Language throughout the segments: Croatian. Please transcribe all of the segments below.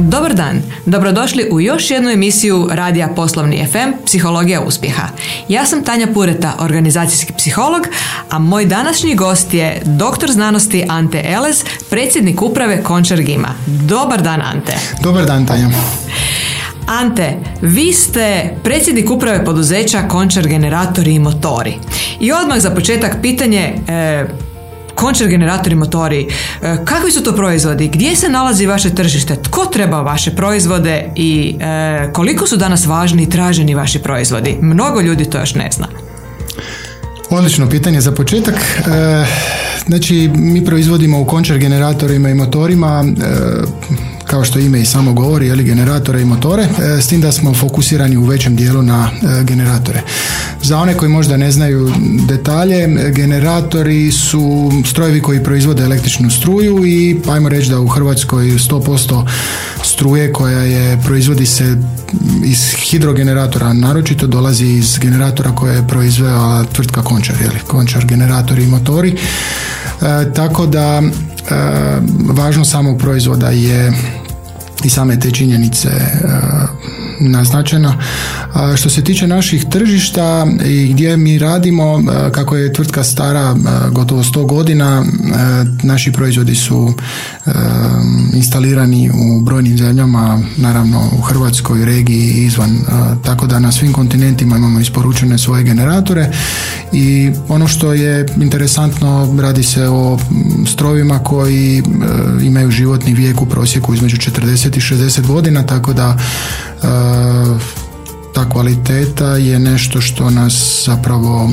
Dobar dan, dobrodošli u još jednu emisiju Radija Poslovni FM Psihologija uspjeha. Ja sam Tanja Pureta, organizacijski psiholog, a moj današnji gost je doktor znanosti Ante Elez, predsjednik uprave Končar Gima. Dobar dan Ante. Dobar dan Tanja. Ante, vi ste predsjednik uprave poduzeća Končar Generatori i Motori. I odmah za početak pitanje, e, končar generatori motori, e, kakvi su to proizvodi, gdje se nalazi vaše tržište, tko treba vaše proizvode i e, koliko su danas važni i traženi vaši proizvodi. Mnogo ljudi to još ne zna. Odlično pitanje za početak. E, znači, mi proizvodimo u končar generatorima i motorima kao što ime i samo govori, ali generatore i motore, e, s tim da smo fokusirani u većem dijelu na e, generatore. Za one koji možda ne znaju detalje, generatori su strojevi koji proizvode električnu struju i ajmo reći da u Hrvatskoj 100% struje koja je proizvodi se iz hidrogeneratora naročito dolazi iz generatora koje je proizvela tvrtka Končar, jeli, Končar generatori i motori. E, tako da važno samog proizvoda je i same te činjenice naznačena. Što se tiče naših tržišta i gdje mi radimo, kako je tvrtka stara gotovo 100 godina, naši proizvodi su instalirani u brojnim zemljama, naravno u Hrvatskoj regiji i izvan, tako da na svim kontinentima imamo isporučene svoje generatore i ono što je interesantno radi se o strovima koji imaju životni vijek u prosjeku između 40 i 60 godina, tako da ta kvaliteta je nešto što nas zapravo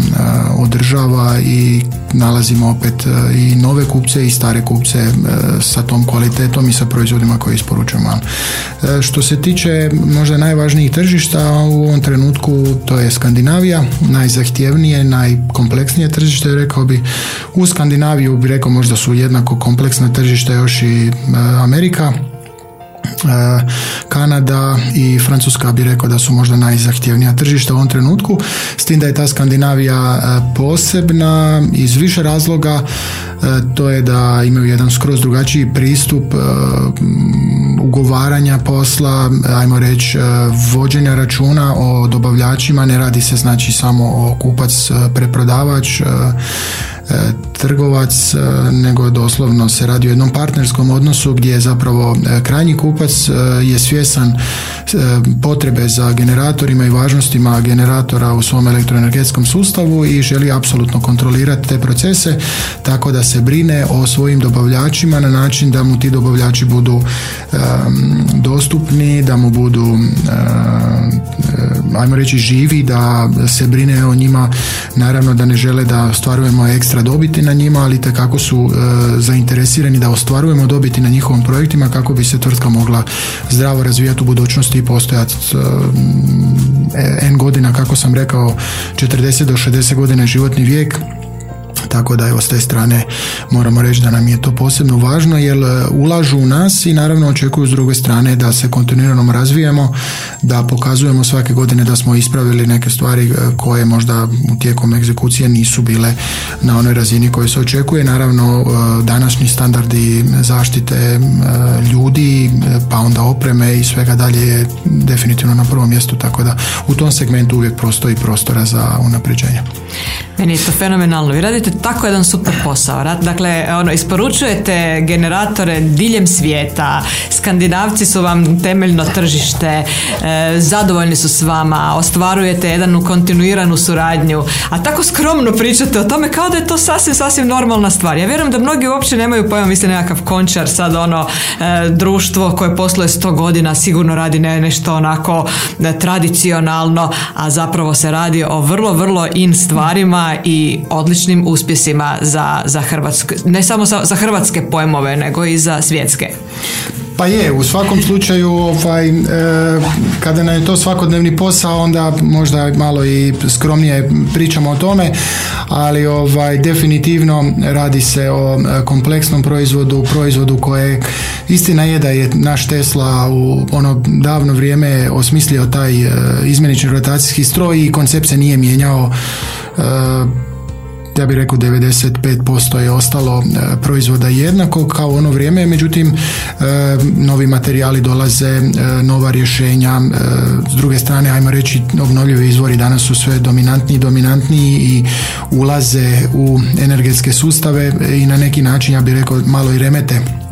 održava i nalazimo opet i nove kupce i stare kupce sa tom kvalitetom i sa proizvodima koje isporučujemo. Što se tiče možda najvažnijih tržišta u ovom trenutku to je Skandinavija, najzahtjevnije, najkompleksnije tržište, rekao bi. U Skandinaviju bi rekao možda su jednako kompleksna tržišta još i Amerika, E, Kanada i Francuska bi rekao da su možda najzahtjevnija tržišta u ovom trenutku, s tim da je ta Skandinavija e, posebna iz više razloga, e, to je da imaju jedan skroz drugačiji pristup ugovaranja posla, ajmo reći vođenja računa o dobavljačima, ne radi se znači samo o kupac preprodavač, E, trgovac, e, nego doslovno se radi o jednom partnerskom odnosu gdje je zapravo e, krajnji kupac je svjesan potrebe za generatorima i važnostima generatora u svom elektroenergetskom sustavu i želi apsolutno kontrolirati te procese tako da se brine o svojim dobavljačima na način da mu ti dobavljači budu dostupni, da mu budu ajmo reći živi, da se brine o njima, naravno da ne žele da ostvarujemo ekstra dobiti na njima, ali kako su e, zainteresirani da ostvarujemo dobiti na njihovim projektima kako bi se tvrtka mogla zdravo razvijati u budućnosti i postojati e, N godina, kako sam rekao, 40 do 60 godina životni vijek tako da evo s te strane moramo reći da nam je to posebno važno jer e, ulažu u nas i naravno očekuju s druge strane da se kontinuirano razvijemo, da pokazujemo svake godine da smo ispravili neke stvari e, koje možda u tijekom egzekucije nisu bile na onoj razini koje se očekuje. Naravno e, današnji standardi zaštite ljudi, pa onda opreme i svega dalje je definitivno na prvom mjestu, tako da u tom segmentu uvijek postoji prostora za unapređenje. Meni je to fenomenalno. Vi radite tako jedan super posao. Dakle, ono, isporučujete generatore diljem svijeta, skandinavci su vam temeljno tržište, e, zadovoljni su s vama, ostvarujete jednu kontinuiranu suradnju, a tako skromno pričate o tome kao da je to sasvim, sasvim normalna stvar. Ja vjerujem da mnogi uopće nemaju pojma, mislim nekakav končar, sad ono e, društvo koje posluje sto godina sigurno radi ne, nešto onako e, tradicionalno, a zapravo se radi o vrlo, vrlo in stvarima i odličnim uspjesima za, za Hrvatske, ne samo za, za hrvatske pojmove, nego i za svjetske. Pa je, u svakom slučaju ovaj, e, kada nam je to svakodnevni posao onda možda malo i skromnije pričamo o tome, ali ovaj, definitivno radi se o e, kompleksnom proizvodu, proizvodu koje istina je da je naš Tesla u ono davno vrijeme osmislio taj e, izmjenični rotacijski stroj i koncept se nije mijenjao ja bih rekao 95% je ostalo proizvoda jednako kao ono vrijeme, međutim novi materijali dolaze, nova rješenja, s druge strane ajmo reći obnovljivi izvori danas su sve dominantniji dominantniji i ulaze u energetske sustave i na neki način ja bih rekao malo i remete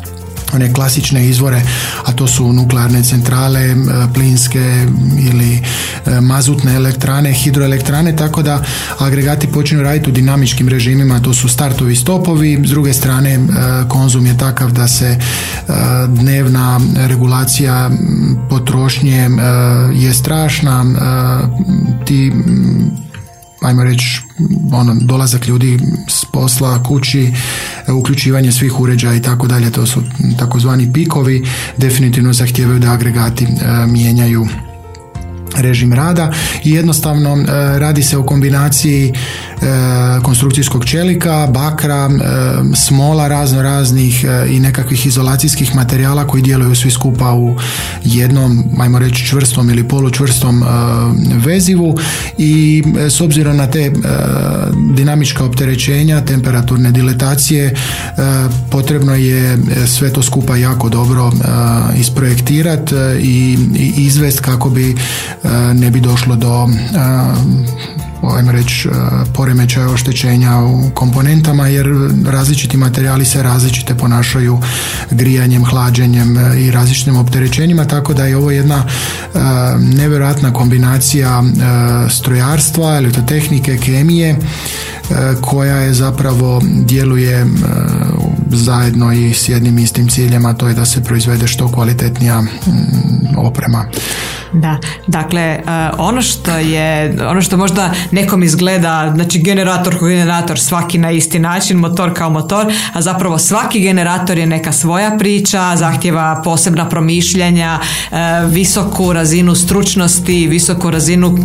one klasične izvore, a to su nuklearne centrale, plinske ili mazutne elektrane, hidroelektrane, tako da agregati počinju raditi u dinamičkim režimima, to su startovi stopovi, s druge strane konzum je takav da se dnevna regulacija potrošnje je strašna, ti ajmo reći, ono, dolazak ljudi s posla, kući, uključivanje svih uređaja i tako dalje, to su takozvani pikovi, definitivno zahtijevaju da agregati e, mijenjaju režim rada i jednostavno e, radi se o kombinaciji E, konstrukcijskog čelika, bakra, e, smola razno raznih i nekakvih izolacijskih materijala koji djeluju svi skupa u jednom, ajmo reći čvrstom ili polučvrstom vezivu. I s obzirom na te dinamička opterećenja, temperaturne diletacije, potrebno je sve to skupa jako dobro isprojektirati i izvest kako bi ne bi došlo do ajmo reći, e, poremećaja oštećenja u komponentama jer različiti materijali se različite ponašaju grijanjem, hlađenjem e, i različitim opterećenjima, tako da je ovo jedna e, nevjerojatna kombinacija strojarstva, elektrotehnike, kemije koja je zapravo djeluje zajedno i s jednim istim ciljem, a to je da se proizvede što kvalitetnija oprema. Da, dakle, e, ono što je, ono što možda nekom izgleda, znači generator kao generator, svaki na isti način, motor kao motor, a zapravo svaki generator je neka svoja priča, zahtjeva posebna promišljanja, e, visoku razinu stručnosti, visoku razinu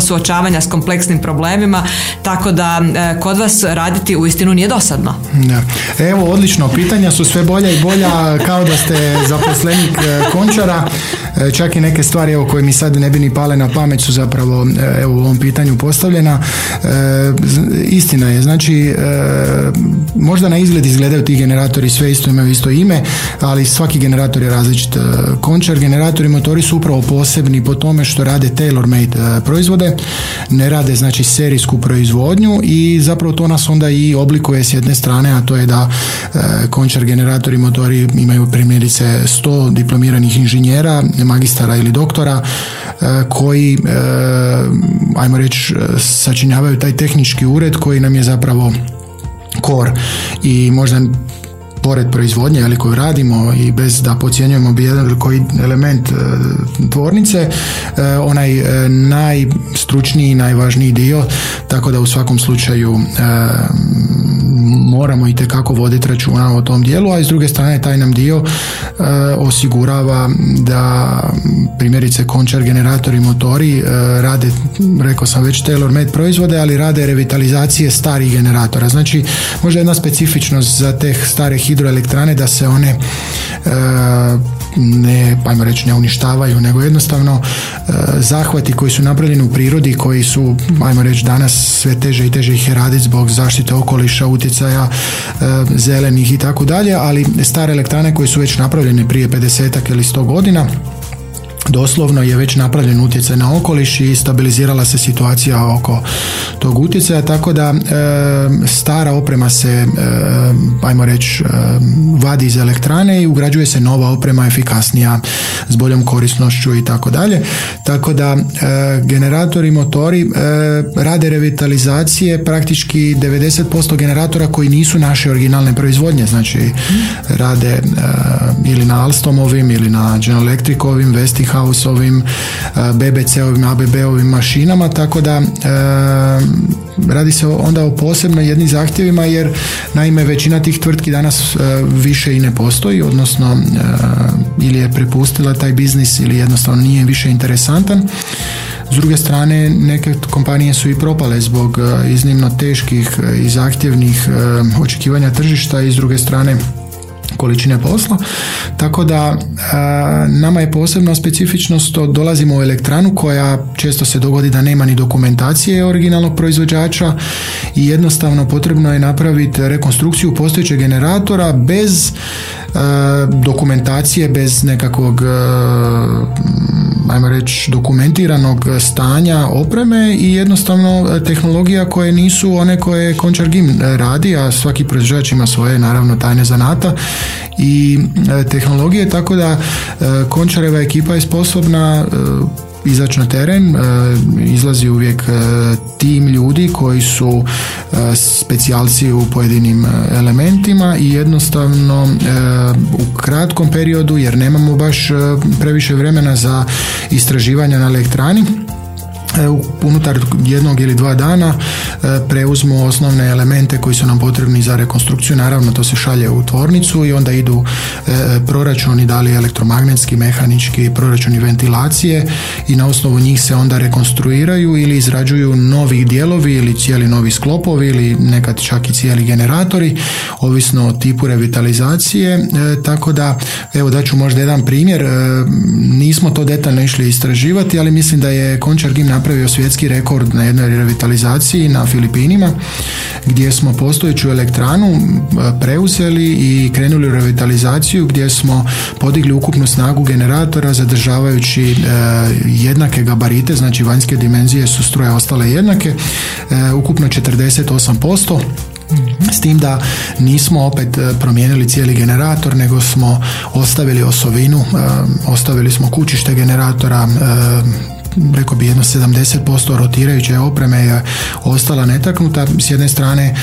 suočavanja s kompleksnim problemima, tako da e, kod vas raditi u istinu nije dosadno. Da. Evo, odlično, pitanja su sve bolja i bolja, kao da ste zaposlenik končara, čak i neke stvari evo, koje mi sad ne bi ni pale na pamet su zapravo e, evo, u ovom pitanju postavljena. E, istina je, znači e, možda na izgled izgledaju ti generatori sve isto imaju isto ime, ali svaki generator je različit. Končar generatori motori su upravo posebni po tome što rade tailor made proizvode, ne rade znači serijsku proizvodnju i zapravo to nas onda i oblikuje s jedne strane, a to je da končar generatori motori imaju primjerice 100 diplomiranih inženjera, magistara ili doktora e, koji, e, ajmo reći, sačinjavaju taj tehnički ured koji nam je zapravo kor. I možda pored proizvodnje ali koju radimo i bez da podcjenjujemo bi jedan koji element e, tvornice onaj najstručniji i najvažniji dio tako da u svakom slučaju moramo i tekako voditi računa o tom dijelu, a iz druge strane taj nam dio e, osigurava da primjerice končar generatori motori e, rade, rekao sam već tailor made proizvode, ali rade revitalizacije starih generatora. Znači, možda jedna specifičnost za te stare hidroelektrane da se one e, ne, ajmo reći, ne uništavaju, nego jednostavno e, zahvati koji su napravljeni u prirodi, koji su, ajmo reći, danas sve teže i teže ih raditi zbog zaštite okoliša, utjecaja e, zelenih i tako dalje, ali stare elektrane koje su već napravljene prije 50 ili 100 godina, doslovno je već napravljen utjecaj na okoliš i stabilizirala se situacija oko tog utjecaja, tako da e, stara oprema se, e, ajmo reći, e, vadi iz elektrane i ugrađuje se nova oprema efikasnija s boljom korisnošću i tako dalje. Tako da generatori, motori rade revitalizacije praktički 90% generatora koji nisu naše originalne proizvodnje, znači rade ili na Alstomovim ili na General Electricovim, Westinghouse-ovim, BBC-ovim, ABB-ovim mašinama, tako da radi se onda o posebno jednim zahtjevima jer naime većina tih tvrtki danas e, više i ne postoji, odnosno e, ili je prepustila taj biznis ili jednostavno nije više interesantan. S druge strane, neke kompanije su i propale zbog e, iznimno teških i zahtjevnih očekivanja tržišta i s druge strane količine posla. Tako da nama je posebna specifičnost što dolazimo u elektranu koja često se dogodi da nema ni dokumentacije originalnog proizvođača i jednostavno potrebno je napraviti rekonstrukciju postojećeg generatora bez dokumentacije, bez nekakvog ajmo reći dokumentiranog stanja opreme i jednostavno tehnologija koje nisu one koje Končar Gim radi, a svaki proizvođač ima svoje naravno tajne zanata i e, tehnologije, tako da e, Končareva ekipa je sposobna e, izaći na teren, izlazi uvijek tim ljudi koji su specijalci u pojedinim elementima i jednostavno u kratkom periodu jer nemamo baš previše vremena za istraživanja na elektrani E, unutar jednog ili dva dana e, preuzmu osnovne elemente koji su nam potrebni za rekonstrukciju. Naravno, to se šalje u tvornicu i onda idu e, proračuni, da li elektromagnetski, mehanički, proračuni ventilacije i na osnovu njih se onda rekonstruiraju ili izrađuju novi dijelovi ili cijeli novi sklopovi ili nekad čak i cijeli generatori, ovisno o tipu revitalizacije. Tako da, evo daću možda jedan primjer. Nismo to detaljno išli istraživati, ali mislim da je Končar Gim napravio svjetski rekord na jednoj revitalizaciji na Filipinima gdje smo postojeću elektranu preuzeli i krenuli u revitalizaciju gdje smo podigli ukupnu snagu generatora zadržavajući e, jednake gabarite, znači vanjske dimenzije su struje ostale jednake, e, ukupno 48%. S tim da nismo opet e, promijenili cijeli generator, nego smo ostavili osovinu, ostavili smo kućište generatora, rekao bi jedno 70% rotirajuće opreme je ostala netaknuta. S jedne strane e,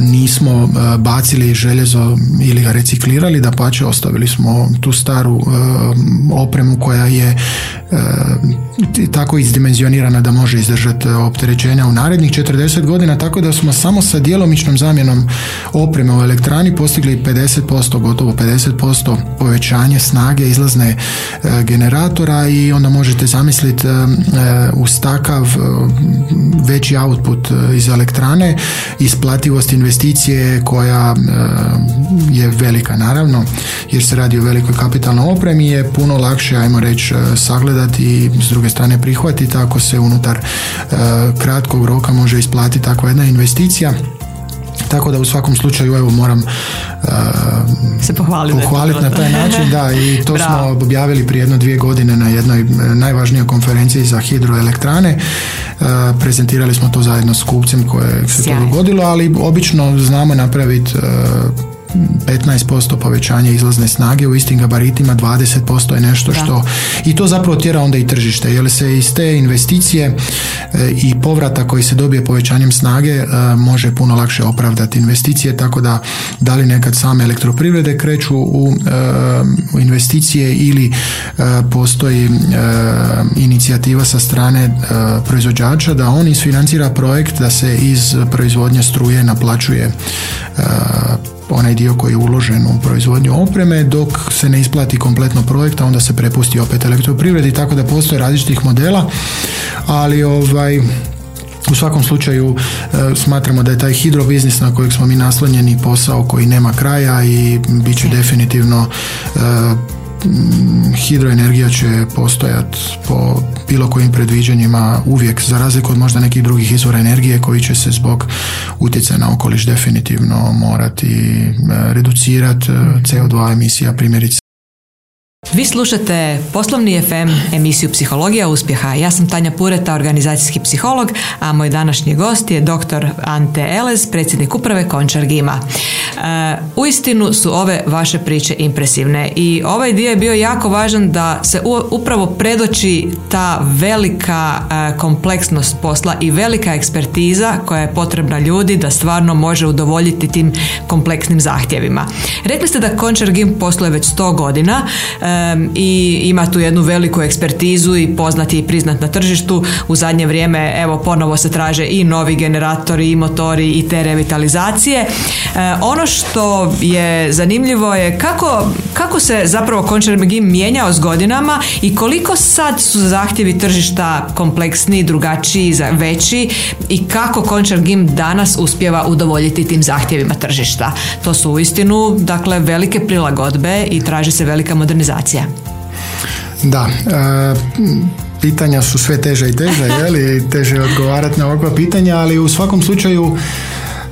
nismo e, bacili željezo ili ga reciklirali, da pače ostavili smo tu staru e, opremu koja je tako izdimenzionirana da može izdržati opterećenja u narednih 40 godina, tako da smo samo sa djelomičnom zamjenom opreme u elektrani postigli 50%, gotovo 50% povećanje snage izlazne generatora i onda možete zamisliti uz takav e, veći output e, iz elektrane isplativost investicije koja je velika naravno jer se radi o velikoj kapitalnoj opremi je puno lakše ajmo reći sagledati i s druge strane prihvatiti ako se unutar kratkog roka može isplatiti takva jedna investicija tako da u svakom slučaju evo moram uh, se pohvaliti, pohvaliti na taj način da i to smo objavili prije jedno dvije godine na jednoj uh, najvažnijoj konferenciji za hidroelektrane. Uh, prezentirali smo to zajedno s kupcem koje se to dogodilo ali obično znamo napraviti 15% povećanje izlazne snage u istim gabaritima, 20% je nešto što i to zapravo tjera onda i tržište, jer se iz te investicije e, i povrata koji se dobije povećanjem snage e, može puno lakše opravdati investicije, tako da da li nekad same elektroprivrede kreću u e, investicije ili postoji inicijativa sa strane proizvođača da on isfinancira projekt da se iz proizvodnje struje naplaćuje onaj dio koji je uložen u proizvodnju opreme dok se ne isplati kompletno projekt, a onda se prepusti opet elektroprivredi, tako da postoje različitih modela, ali ovaj u svakom slučaju e, smatramo da je taj hidrobiznis na kojeg smo mi naslonjeni posao koji nema kraja i bit će definitivno e, hidroenergija će postojati po bilo kojim predviđanjima uvijek za razliku od možda nekih drugih izvora energije koji će se zbog utjecaja na okoliš definitivno morati e, reducirati e, CO2 emisija primjerice vi slušate Poslovni FM emisiju Psihologija uspjeha. Ja sam Tanja Pureta, organizacijski psiholog, a moj današnji gost je dr. Ante Elez, predsjednik uprave Končar Gima. E, uistinu su ove vaše priče impresivne i ovaj dio je bio jako važan da se upravo predoči ta velika e, kompleksnost posla i velika ekspertiza koja je potrebna ljudi da stvarno može udovoljiti tim kompleksnim zahtjevima. Rekli ste da Končar Gim posluje već 100 godina. E, i ima tu jednu veliku ekspertizu i poznati i priznat na tržištu. U zadnje vrijeme evo ponovo se traže i novi generatori i motori i te revitalizacije. Ono što je zanimljivo je kako, kako se zapravo Končar Megim mijenjao s godinama i koliko sad su zahtjevi tržišta kompleksniji, drugačiji, veći i kako Končar Gim danas uspjeva udovoljiti tim zahtjevima tržišta. To su uistinu dakle velike prilagodbe i traži se velika modernizacija. Da, e, pitanja su sve teže i teže, je teže odgovarati na ovakva pitanja, ali u svakom slučaju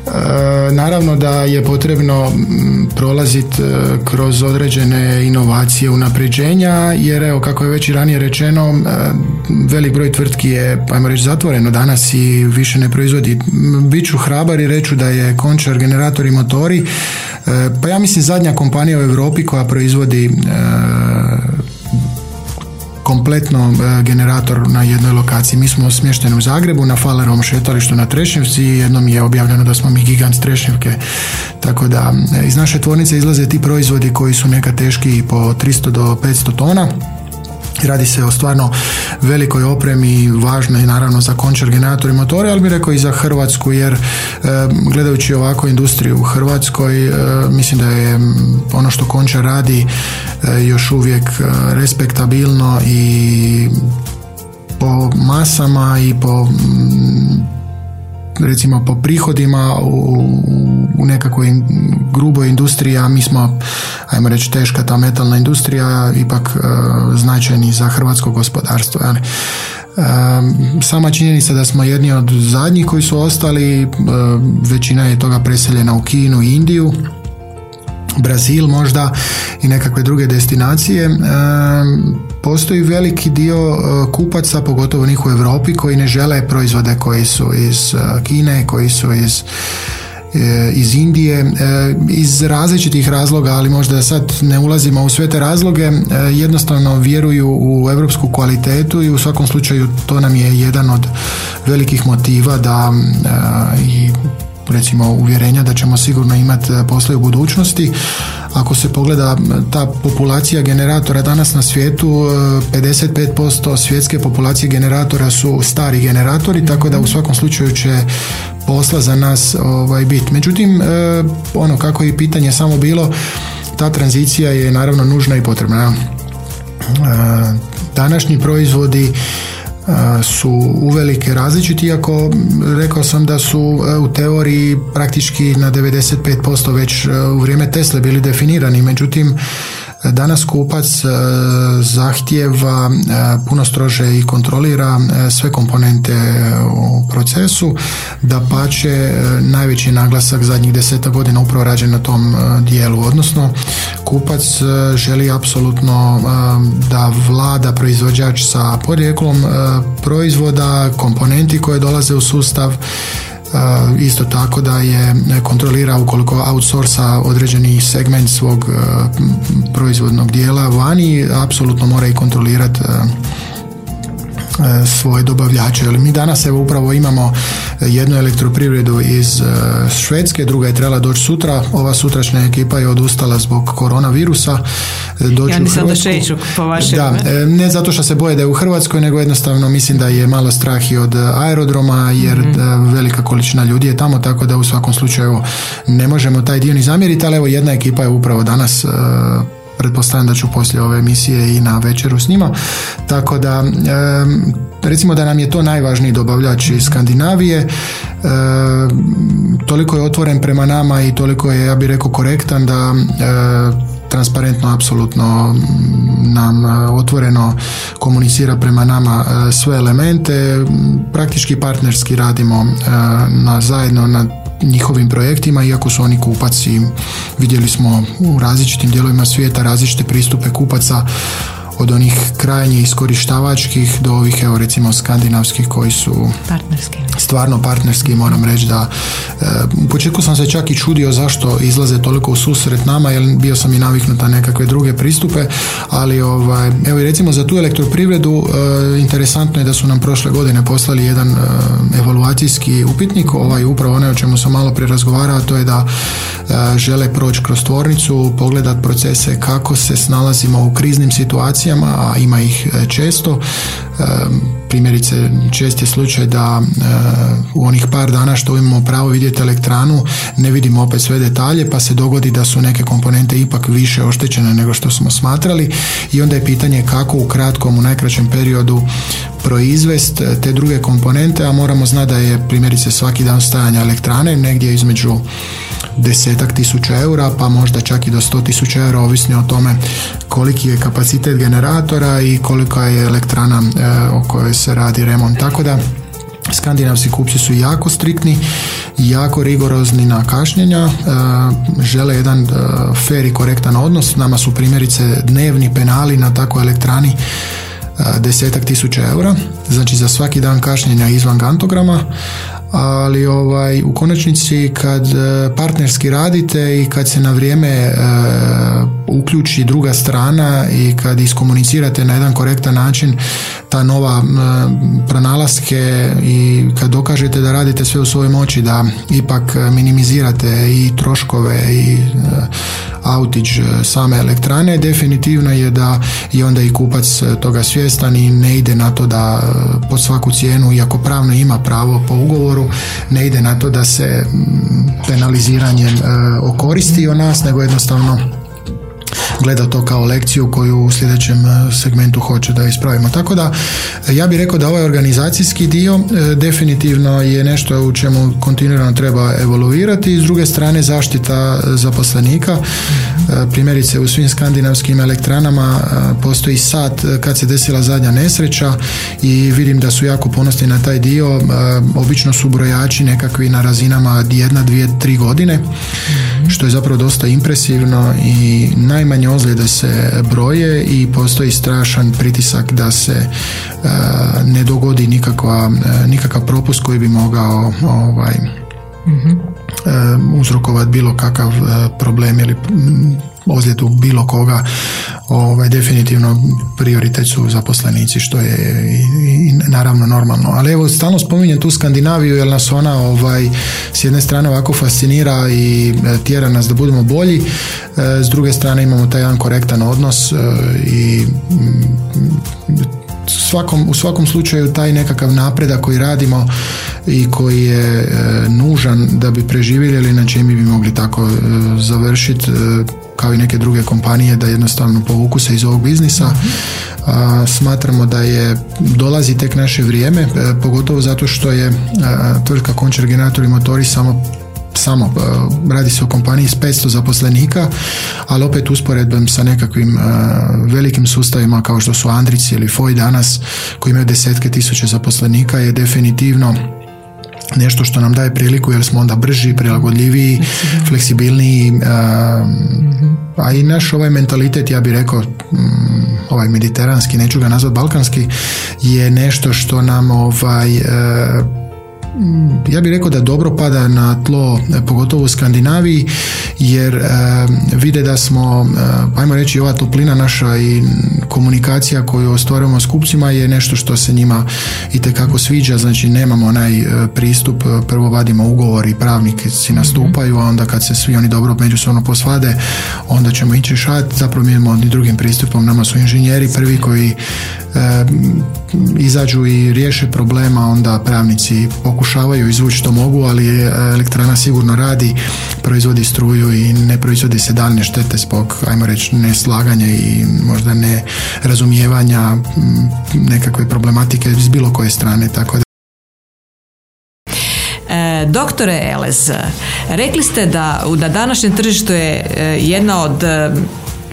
E, naravno da je potrebno prolaziti e, kroz određene inovacije, unapređenja, jer evo kako je već i ranije rečeno, e, velik broj tvrtki je, ajmo reći, zatvoreno danas i više ne proizvodi. Biću hrabar i reću da je Končar generator i motori, pa ja mislim zadnja kompanija u Europi koja proizvodi kompletno e, generator na jednoj lokaciji. Mi smo smješteni u Zagrebu na Falerovom šetalištu na Trešnjevci i jednom je objavljeno da smo mi gigant Trešnjevke. Tako da e, iz naše tvornice izlaze ti proizvodi koji su neka teški po 300 do 500 tona Radi se o stvarno velikoj opremi, važno je naravno za končar generator i motore, ali bih rekao i za Hrvatsku, jer e, gledajući ovako industriju u Hrvatskoj, e, mislim da je ono što končar radi e, još uvijek respektabilno i po masama i po recimo po prihodima u, u nekakvoj gruboj industriji, a mi smo, ajmo reći, teška ta metalna industrija, ipak e, značajni za hrvatsko gospodarstvo. Ali. E, sama činjenica da smo jedni od zadnjih koji su ostali, e, većina je toga preseljena u Kinu i Indiju, Brazil možda i nekakve druge destinacije. E, postoji veliki dio e, kupaca, pogotovo njih u Europi, koji ne žele proizvode koji su iz e, Kine, koji su iz iz Indije iz različitih razloga, ali možda sad ne ulazimo u sve te razloge, jednostavno vjeruju u europsku kvalitetu i u svakom slučaju to nam je jedan od velikih motiva da i recimo uvjerenja da ćemo sigurno imati e, posle u budućnosti. Ako se pogleda ta populacija generatora danas na svijetu, 55% e, svjetske populacije generatora su stari generatori, tako da u svakom slučaju će posla za nas ovaj, biti. Međutim, e, ono kako je pitanje samo bilo, ta tranzicija je naravno nužna i potrebna. Današnji proizvodi su uvelike različiti, iako rekao sam da su e, u teoriji praktički na 95% već e, u vrijeme Tesla bili definirani, međutim Danas kupac e, zahtjeva e, puno strože i kontrolira e, sve komponente u procesu, da pače najveći naglasak zadnjih deseta godina upravo rađen na tom dijelu, odnosno kupac želi apsolutno da vlada proizvođač sa porijeklom proizvoda, komponenti koje dolaze u sustav, isto tako da je kontrolira ukoliko outsourca određeni segment svog proizvodnog dijela vani, apsolutno mora i kontrolirati svoje dobavljače. Ali mi danas evo upravo imamo jednu elektroprivredu iz e, Švedske, druga je trebala doći sutra. Ova sutrašnja ekipa je odustala zbog koronavirusa. E, doći ja nisam da po vašem. Da, ne zato što se boje da je u Hrvatskoj, nego jednostavno mislim da je malo strah i od aerodroma, jer mm velika količina ljudi je tamo, tako da u svakom slučaju ne možemo taj dio ni zamjeriti, ali evo jedna ekipa je upravo danas pretpostavljam da ću poslije ove emisije i na večeru s njima. Tako da, recimo da nam je to najvažniji dobavljač iz Skandinavije, toliko je otvoren prema nama i toliko je, ja bih rekao, korektan da transparentno apsolutno nam otvoreno komunicira prema nama sve elemente praktički partnerski radimo na zajedno na njihovim projektima, iako su oni kupac vidjeli smo u različitim dijelovima svijeta različite pristupe kupaca od onih krajnjih iskorištavačkih do ovih, evo recimo, skandinavskih koji su partnerski. stvarno partnerski, moram reći da e, u početku sam se čak i čudio zašto izlaze toliko u susret nama, jer bio sam i naviknut na nekakve druge pristupe, ali ovaj, evo i recimo za tu elektroprivredu e, interesantno je da su nam prošle godine poslali jedan e, evaluacijski upitnik, ovaj upravo ono o čemu sam malo prije razgovarao, to je da žele proći kroz tvornicu, pogledat procese kako se snalazimo u kriznim situacijama, a ima ih često. Primjerice, čest je slučaj da u onih par dana što imamo pravo vidjeti elektranu, ne vidimo opet sve detalje, pa se dogodi da su neke komponente ipak više oštećene nego što smo smatrali i onda je pitanje kako u kratkom, u najkraćem periodu proizvest te druge komponente, a moramo znati da je primjerice svaki dan stajanja elektrane negdje između desetak tisuća eura, pa možda čak i do sto tisuća eura, ovisno o tome koliki je kapacitet generatora i kolika je elektrana e, o kojoj se radi remont. Tako da Skandinavski kupci su jako striktni, jako rigorozni na kašnjenja, e, žele jedan e, fair i korektan odnos. Nama su primjerice dnevni penali na takvoj elektrani desetak tisuća eura, znači za svaki dan kašnjenja izvan gantograma, ali ovaj u konačnici kad e, partnerski radite i kad se na vrijeme e, uključi druga strana i kad iskomunicirate na jedan korektan način ta nova e, pronalaske i kad dokažete da radite sve u svojoj moći da ipak minimizirate i troškove i autić same elektrane definitivno je da i onda i kupac toga svjestan i ne ide na to da pod svaku cijenu iako pravno ima pravo po ugovoru ne ide na to da se mm, penaliziranjem e, okoristi o nas, nego jednostavno gleda to kao lekciju koju u sljedećem e, segmentu hoće da ispravimo. Tako da ja bih rekao da ovaj organizacijski dio e, definitivno je nešto u čemu kontinuirano treba evoluirati s druge strane zaštita zaposlenika. E, primjerice u svim skandinavskim elektranama postoji sat kad se desila zadnja nesreća i vidim da su jako ponosni na taj dio. Obično su brojači nekakvi na razinama jedna, dvije, tri godine što je zapravo dosta impresivno i najmanje ozljede se broje i postoji strašan pritisak da se e, ne dogodi nikakva, e, nikakav propust koji bi mogao ovaj, mm uzrokovati bilo kakav problem ili ozljedu bilo koga ovaj, definitivno prioritet su zaposlenici što je i, naravno normalno. Ali evo stalno spominjem tu Skandinaviju jer nas ona ovaj, s jedne strane ovako fascinira i e, tjera nas da budemo bolji, e, s druge strane imamo taj jedan korektan odnos e, i svakom, u svakom slučaju taj nekakav napredak koji radimo i koji je nužan da bi preživjeli, inače mi bi mogli tako završiti kao i neke druge kompanije da jednostavno povuku se iz ovog biznisa. A, smatramo da je dolazi tek naše vrijeme, e, pogotovo zato što je tvrtka Končar Generator i Motori samo samo e, radi se o kompaniji s 500 zaposlenika, ali opet usporedbom sa nekakvim e, velikim sustavima kao što su Andrici ili Foj danas koji imaju desetke tisuće zaposlenika je definitivno nešto što nam daje priliku jer smo onda brži, prilagodljiviji, fleksibilniji, a i naš ovaj mentalitet, ja bih rekao, mm, ovaj mediteranski, neću ga nazvat balkanski, je nešto što nam ovaj e, ja bih rekao da dobro pada na tlo, pogotovo u Skandinaviji, jer e, vide da smo, e, ajmo reći, ova toplina naša i komunikacija koju ostvarujemo s kupcima je nešto što se njima i tekako sviđa, znači nemamo onaj e, pristup, prvo vadimo ugovor i pravnici nastupaju, a onda kad se svi oni dobro međusobno posvade, onda ćemo ići šat, zapravo mi imamo drugim pristupom, nama su inženjeri prvi koji izađu i riješe problema, onda pravnici pokušavaju izvući što mogu, ali elektrana sigurno radi, proizvodi struju i ne proizvodi se daljne štete zbog, ajmo reći, neslaganja i možda ne razumijevanja nekakve problematike iz bilo koje strane, tako da e, Doktore Elez, rekli ste da na današnjem tržištu je e, jedna od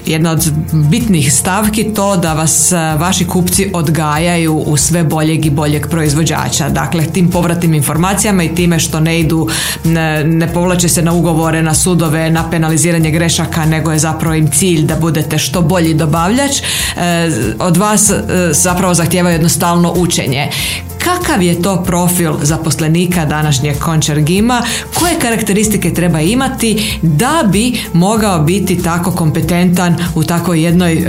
jedna od bitnih stavki to da vas vaši kupci odgajaju u sve boljeg i boljeg proizvođača. Dakle, tim povratnim informacijama i time što ne idu, ne, ne povlače se na ugovore, na sudove, na penaliziranje grešaka, nego je zapravo im cilj da budete što bolji dobavljač, od vas zapravo zahtijevaju jednostavno učenje. Kakav je to profil zaposlenika današnjeg Končar Gima? Koje karakteristike treba imati da bi mogao biti tako kompetentan u takvoj jednoj,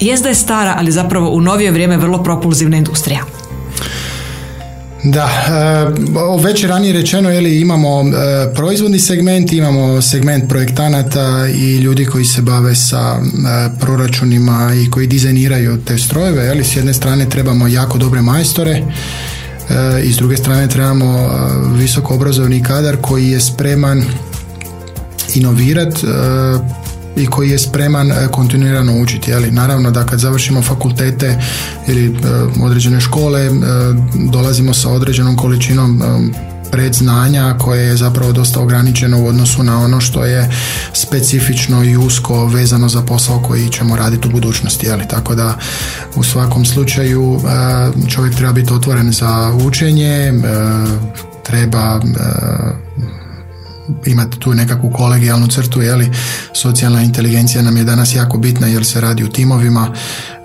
jezda je stara, ali zapravo u novije vrijeme vrlo propulzivna industrija? Da, e, već je ranije rečeno je imamo e, proizvodni segment, imamo segment projektanata i ljudi koji se bave sa e, proračunima i koji dizajniraju te strojeve, je s jedne strane trebamo jako dobre majstore i s druge strane trebamo visoko obrazovni kadar koji je spreman inovirati i koji je spreman e, kontinuirano učiti. Ali naravno da kad završimo fakultete ili e, određene škole e, dolazimo sa određenom količinom predznanja koje je zapravo dosta ograničeno u odnosu na ono što je specifično i usko vezano za posao koji ćemo raditi u budućnosti. Ali tako da u svakom slučaju čovjek treba biti otvoren za učenje, treba imati tu nekakvu kolegijalnu crtu, je li socijalna inteligencija nam je danas jako bitna jer se radi u timovima.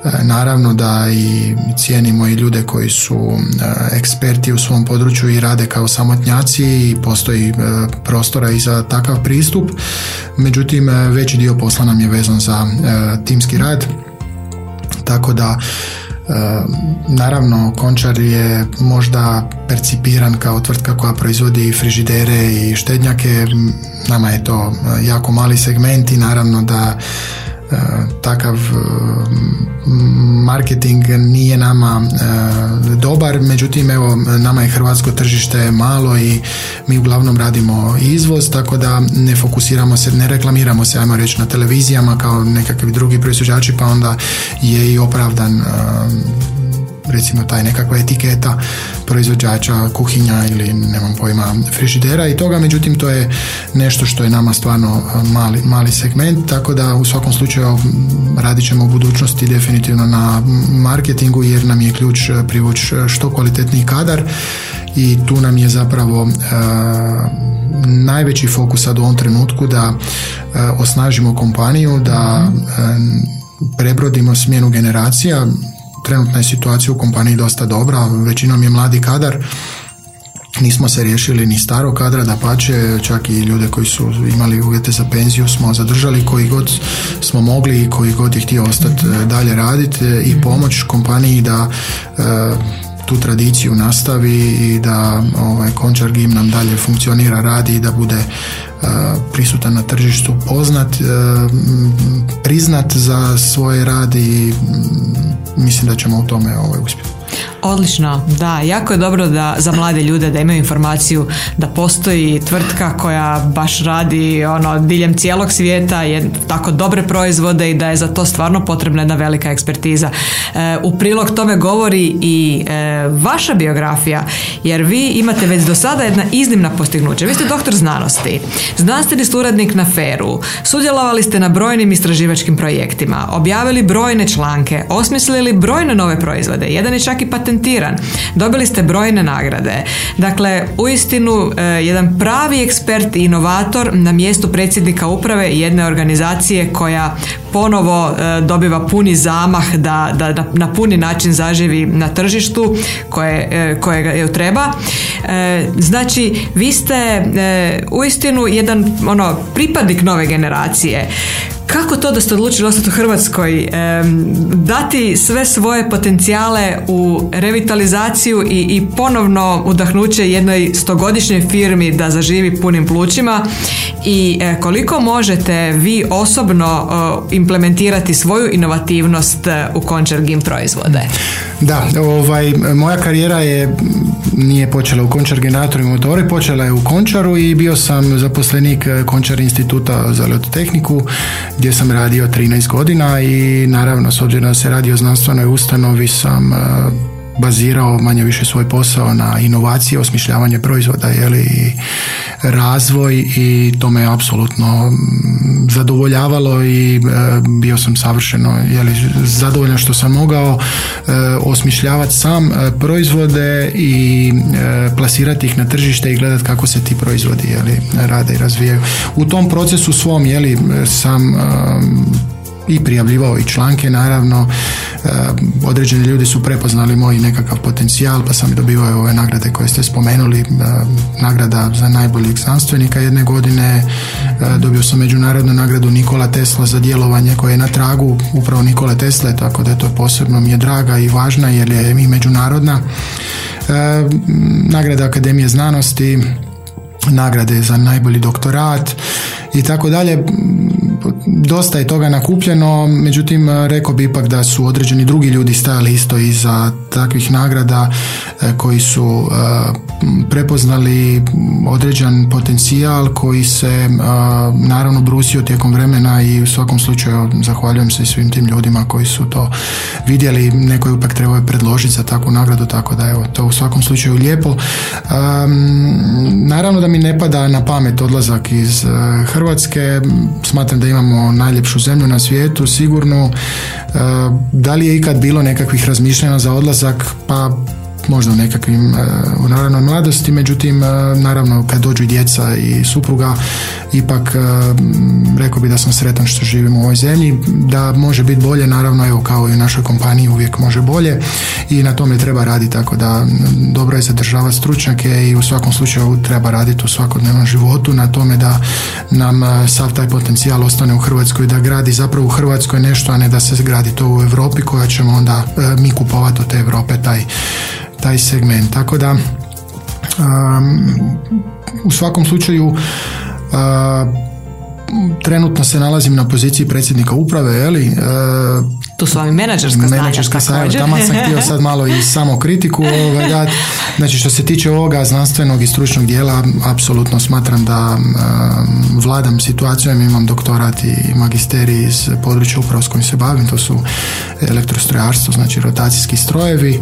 E, naravno da i cijenimo i ljude koji su e, eksperti u svom području i rade kao samotnjaci i postoji e, prostora i za takav pristup. Međutim, veći dio posla nam je vezan za timski rad. Tako da Naravno, Končar je možda percipiran kao tvrtka koja proizvodi frižidere i štednjake. Nama je to jako mali segment i naravno da takav e, marketing nije nama e, dobar, međutim evo nama je hrvatsko tržište malo i mi uglavnom radimo izvoz, tako da ne fokusiramo se, ne reklamiramo se, ajmo reći, na televizijama kao nekakvi drugi proizvođači, pa onda je i opravdan recimo taj nekakva etiketa proizvođača kuhinja ili nemam pojma frižidera i toga, međutim to je nešto što je nama stvarno mali, mali segment, tako da u svakom slučaju radit ćemo u budućnosti definitivno na marketingu jer nam je ključ privući što kvalitetniji kadar i tu nam je zapravo najveći fokus sad u ovom trenutku da osnažimo kompaniju, da prebrodimo smjenu generacija, trenutna je situacija u kompaniji dosta dobra, većinom je mladi kadar, nismo se riješili ni starog kadra, da pače, čak i ljude koji su imali uvjete za penziju smo zadržali koji god smo mogli i koji god je htio ostati e, dalje raditi e, i pomoć kompaniji da e, tu tradiciju nastavi i da ovaj, Končar Gim nam dalje funkcionira, radi i da bude prisutan na tržištu, poznat, priznat za svoj rad i mislim da ćemo u tome ovaj, uspjeti. Odlično, da, jako je dobro da za mlade ljude da imaju informaciju da postoji tvrtka koja baš radi ono diljem cijelog svijeta, je tako dobre proizvode i da je za to stvarno potrebna jedna velika ekspertiza. E, u prilog tome govori i e, vaša biografija, jer vi imate već do sada jedna iznimna postignuća. Vi ste doktor znanosti, znanstveni suradnik na Feru, sudjelovali ste na brojnim istraživačkim projektima, objavili brojne članke, osmislili brojne nove proizvode, jedan je čak i patentiran. Dobili ste brojne nagrade. Dakle, uistinu e, jedan pravi ekspert i inovator na mjestu predsjednika uprave jedne organizacije koja ponovo e, dobiva puni zamah da, da, na puni način zaživi na tržištu koje, e, kojega je treba. Znači, vi ste uistinu jedan ono pripadnik nove generacije kako to da ste odlučili ostati u Hrvatskoj, dati sve svoje potencijale u revitalizaciju i, i ponovno udahnuće jednoj stogodišnjoj firmi da zaživi punim plućima i e, koliko možete vi osobno implementirati svoju inovativnost e, u Končar Gim proizvode? Da, ovaj, moja karijera je nije počela u Končar generatoru i motori, počela je u Končaru i bio sam zaposlenik e, Končar instituta za letotehniku gdje sam radio 13 godina i naravno s obzirom da se radi o znanstvenoj ustanovi sam bazirao manje više svoj posao na inovacije, osmišljavanje proizvoda jeli, i razvoj i to me apsolutno zadovoljavalo i e, bio sam savršeno jeli, zadovoljan što sam mogao e, osmišljavati sam e, proizvode i plasirati ih na tržište i gledati kako se ti proizvodi jeli, rade i razvijaju. U tom procesu svom jeli, sam i prijavljivao i članke naravno. E, određeni ljudi su prepoznali moj nekakav potencijal pa sam dobivao ove nagrade koje ste spomenuli. E, nagrada za najboljeg znanstvenika jedne godine. E, dobio sam međunarodnu nagradu Nikola Tesla za djelovanje koje je na tragu upravo Nikola Tesla tako da je to posebno mi je draga i važna jer je i međunarodna. Nagrada Akademije znanosti nagrade za najbolji doktorat i tako dalje dosta je toga nakupljeno, međutim rekao bi ipak da su određeni drugi ljudi stajali isto iza takvih nagrada e, koji su e, prepoznali određen potencijal koji se e, naravno brusio tijekom vremena i u svakom slučaju zahvaljujem se svim tim ljudima koji su to vidjeli, neko je ipak trebao predložiti za takvu nagradu, tako da evo to u svakom slučaju lijepo. Naravno da mi ne pada na pamet odlazak iz Hrvatske, smatram da imamo najljepšu zemlju na svijetu, sigurno. Da li je ikad bilo nekakvih razmišljanja za odlazak? Pa možda u nekakvim e, u naravnoj mladosti, međutim e, naravno kad dođu djeca i supruga ipak e, rekao bi da sam sretan što živim u ovoj zemlji, da može biti bolje naravno evo kao i u našoj kompaniji uvijek može bolje i na tome treba raditi tako da dobro je zadržavati stručnjake i u svakom slučaju treba raditi u svakodnevnom životu na tome da nam sav taj potencijal ostane u Hrvatskoj, da gradi zapravo u Hrvatskoj nešto, a ne da se gradi to u Europi koja ćemo onda mi kupovati od te Europe taj taj segment. Tako da u svakom slučaju trenutno se nalazim na poziciji predsjednika uprave, je li? tu su vam i menadžerska znanja menadžerska također. Tamo sam htio sad malo i samo kritiku ovaj, dati. Znači što se tiče ovoga znanstvenog i stručnog dijela, apsolutno smatram da vladam situacijom, imam doktorat i magisterij iz područja upravo s kojim se bavim, to su elektrostrojarstvo, znači rotacijski strojevi,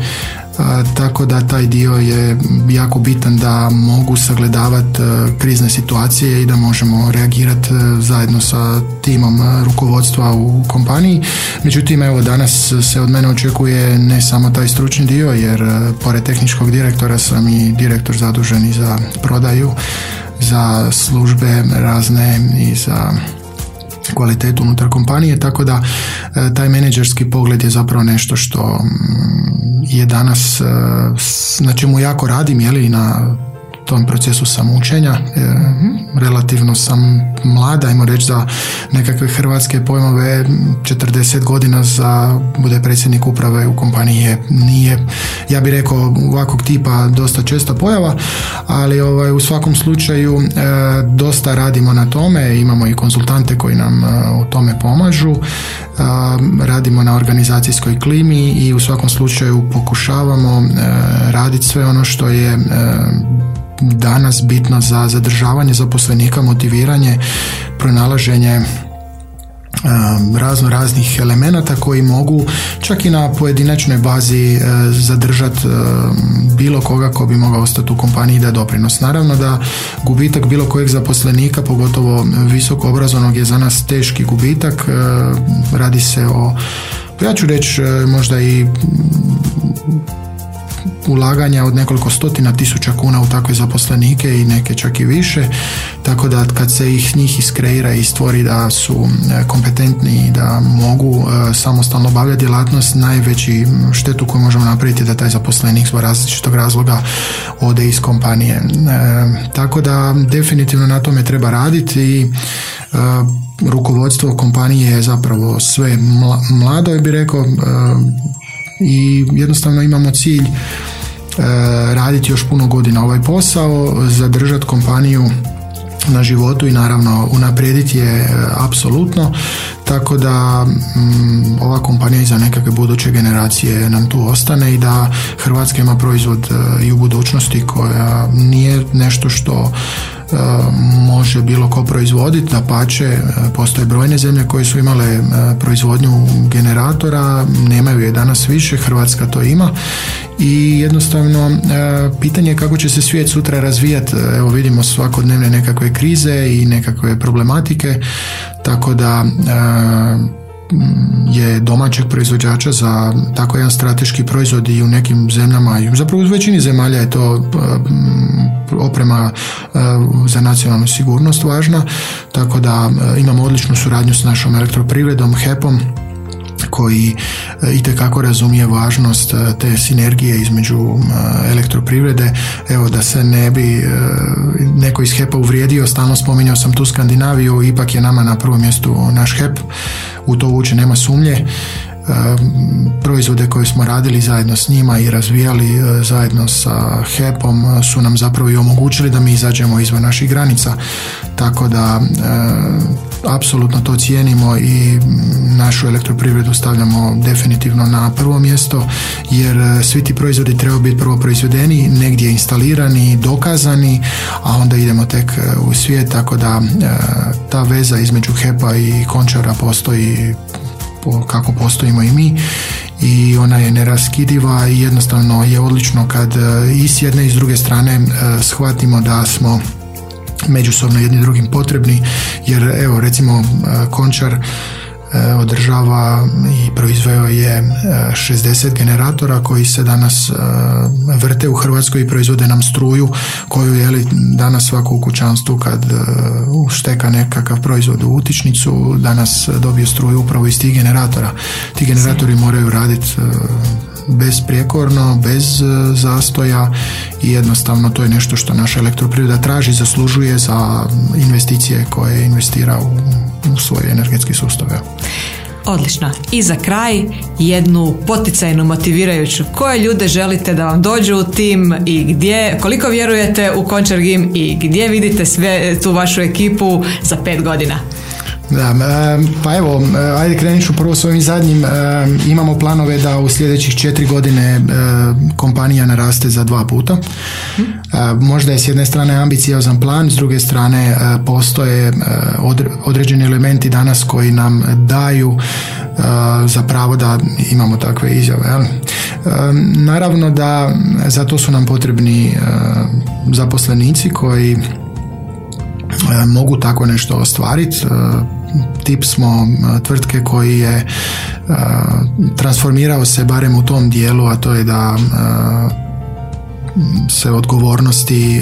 tako da taj dio je jako bitan da mogu sagledavati e, krizne situacije i da možemo reagirati e, zajedno sa timom e, rukovodstva u kompaniji. Međutim, evo danas se od mene očekuje ne samo taj stručni dio, jer pored tehničkog direktora sam i direktor zadužen za prodaju, za službe razne i za kvalitetu unutar kompanije, tako da taj menadžerski pogled je zapravo nešto što je danas, e, na čemu jako radim, je na tom procesu samoučenja. E, relativno sam mlada, ajmo reći za nekakve hrvatske pojmove 40 godina za bude predsjednik uprave u kompaniji je, nije, ja bih rekao ovakvog tipa dosta česta pojava, ali ovaj, u svakom slučaju e, dosta radimo na tome, imamo i konsultante koji nam u tome pomažu, radimo na organizacijskoj klimi i u svakom slučaju pokušavamo raditi sve ono što je danas bitno za zadržavanje zaposlenika, motiviranje, pronalaženje razno raznih elemenata koji mogu čak i na pojedinačnoj bazi e, zadržati e, bilo koga ko bi mogao ostati u kompaniji da doprinos. Naravno da gubitak bilo kojeg zaposlenika, pogotovo visoko obrazovnog je za nas teški gubitak. E, radi se o, ja ću reći možda i ulaganja od nekoliko stotina tisuća kuna u takve zaposlenike i neke čak i više, tako da kad se ih njih iskreira i stvori da su e, kompetentni i da mogu e, samostalno obavljati djelatnost, najveći štetu koju možemo napraviti je da taj zaposlenik zbog različitog razloga ode iz kompanije. E, tako da definitivno na tome treba raditi i rukovodstvo kompanije je zapravo sve mlado, bi rekao, i jednostavno imamo cilj e, raditi još puno godina ovaj posao, zadržati kompaniju na životu i naravno unaprijediti je e, apsolutno. Tako da mm, ova kompanija i za nekakve buduće generacije nam tu ostane i da Hrvatska ima proizvod e, i u budućnosti koja nije nešto što može bilo ko proizvoditi, da pače, postoje brojne zemlje koje su imale proizvodnju generatora, nemaju je danas više, Hrvatska to ima i jednostavno pitanje je kako će se svijet sutra razvijati, evo vidimo svakodnevne nekakve krize i nekakve problematike, tako da je domaćeg proizvođača za tako jedan strateški proizvod i u nekim zemljama i zapravo u većini zemalja je to mm, oprema e, za nacionalnu sigurnost važna, tako da e, imamo odličnu suradnju s našom elektroprivredom, HEP-om, koji e, itekako razumije važnost e, te sinergije između e, elektroprivrede. Evo da se ne bi neko iz HEP-a uvrijedio, stalno spominjao sam tu Skandinaviju, ipak je nama na prvom mjestu naš HEP, u to uče nema sumnje proizvode koje smo radili zajedno s njima i razvijali zajedno sa HEP-om su nam zapravo i omogućili da mi izađemo izvan naših granica. Tako da apsolutno to cijenimo i našu elektroprivredu stavljamo definitivno na prvo mjesto jer e, svi ti proizvodi trebaju biti prvo proizvedeni, negdje instalirani, dokazani, a onda idemo tek e, u svijet, tako da e, ta veza između HEPA i Končara postoji kako postojimo i mi. I ona je neraskidiva i jednostavno je odlično kad i s jedne i s druge strane shvatimo da smo međusobno jedni drugim potrebni. Jer evo recimo e, Končar e, održava i proizveo je 60 e, generatora koji se danas vrte u Hrvatskoj i proizvode nam struju koju je li danas svako u kućanstvu kad ušteka nekakav proizvod u utičnicu danas dobije struju upravo iz tih generatora. Ti generatori moraju raditi besprijekorno, bez e, zastoja i jednostavno to je nešto što naša elektroprivreda traži, zaslužuje za investicije koje investira u, u svoj energetski sustav. Odlično. I za kraj jednu poticajnu, motivirajuću. Koje ljude želite da vam dođu u tim i gdje, koliko vjerujete u Končar Gim i gdje vidite sve tu vašu ekipu za pet godina? Da, pa evo, ajde krenut ću prvo s ovim zadnjim. Imamo planove da u sljedećih četiri godine kompanija naraste za dva puta. Možda je s jedne strane ambiciozan plan, s druge strane postoje određeni elementi danas koji nam daju za pravo da imamo takve izjave. Naravno da za to su nam potrebni zaposlenici koji mogu tako nešto ostvariti. E, tip smo e, tvrtke koji je transformirao se barem u tom dijelu, a to je da se odgovornosti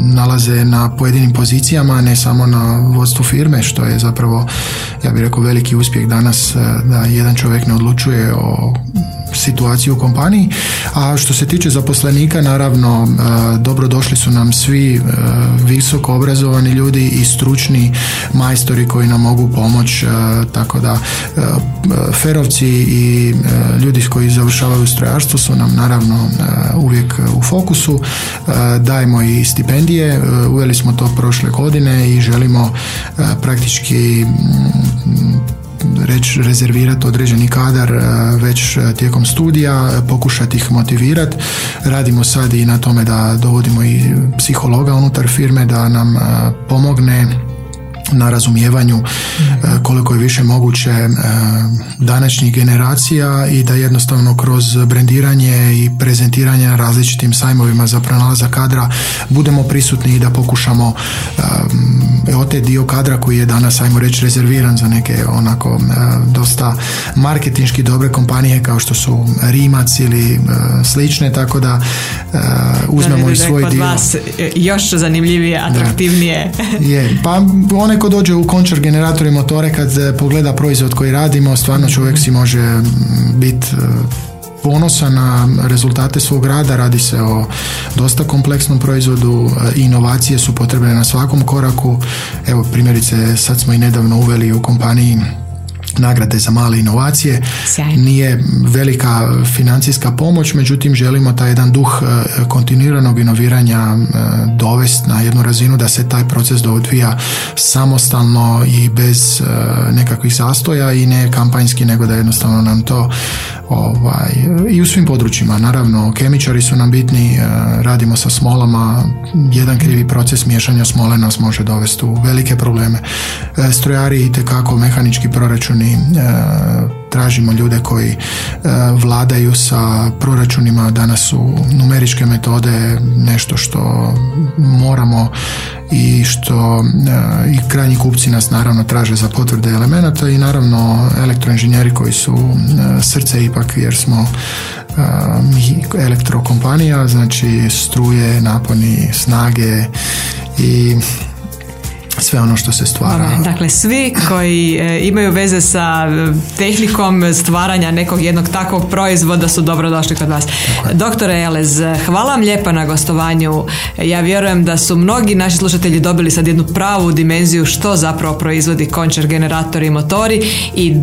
nalaze na pojedinim pozicijama, ne samo na vodstvu firme, što je zapravo, ja bih rekao, veliki uspjeh danas da jedan čovjek ne odlučuje o situaciju u kompaniji. A što se tiče zaposlenika, naravno, e, dobro došli su nam svi e, visoko obrazovani ljudi i stručni majstori koji nam mogu pomoći, e, tako da ferovci i ljudi koji završavaju strojarstvo su nam naravno uvijek u fokusu. Dajemo i stipendije, uveli smo to prošle godine i želimo praktički reći rezervirati određeni kadar e, već e, tijekom studija, pokušati ih motivirati. Radimo sad i na tome da dovodimo i psihologa unutar firme da nam e, pomogne na razumijevanju e, koliko je više moguće e, današnjih generacija i da jednostavno kroz brendiranje i prezentiranje na različitim sajmovima za pronalazak kadra budemo prisutni i da pokušamo e, o te dio kadra koji je danas ajmo reći rezerviran za neke onako dosta marketinški dobre kompanije kao što su Rimac ili slične tako da uzmemo i svoj dio. vas još zanimljivije, atraktivnije. je, pa one ko dođe u končar generator i motore kad e, pogleda proizvod koji radimo, stvarno čovjek si može biti e, ponosan na rezultate svog rada, radi se o dosta kompleksnom proizvodu, e, inovacije su potrebne na svakom koraku. Evo primjerice sad smo i nedavno uveli u kompaniji nagrade za male inovacije. Sjajno. Nije velika financijska pomoć, međutim želimo taj jedan duh e, kontinuiranog inoviranja e, dovesti na jednu razinu da se taj proces odvija samostalno i bez e, nekakvih zastoja i ne kampanjski, nego da jednostavno nam to ovaj, i u svim područjima. Naravno, kemičari su nam bitni, radimo sa smolama, jedan krivi proces miješanja smole nas može dovesti u velike probleme. Strojari i tekako mehanički proračuni tražimo ljude koji vladaju sa proračunima danas su numeričke metode nešto što moramo i što i krajnji kupci nas naravno traže za potvrde elemenata i naravno elektroinženjeri koji su srce ipak jer smo elektrokompanija, znači struje, naponi, snage i sve ono što se stvara. Dakle, svi koji e, imaju veze sa e, tehnikom stvaranja nekog jednog takvog proizvoda su dobrodošli kod vas. Doktore Elez, hvala vam lijepa na gostovanju. Ja vjerujem da su mnogi naši slušatelji dobili sad jednu pravu dimenziju što zapravo proizvodi končar, generatori i motori i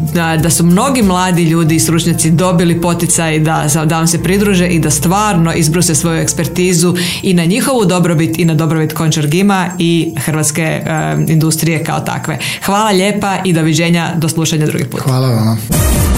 da, su mnogi mladi ljudi i stručnjaci dobili poticaj da, da vam se pridruže i da stvarno izbruse svoju ekspertizu i na njihovu dobrobit i na dobrobit končar gima i Hrvatske e, industrije kao takve. Hvala lijepa i doviđenja do slušanja drugi put. Hvala vam.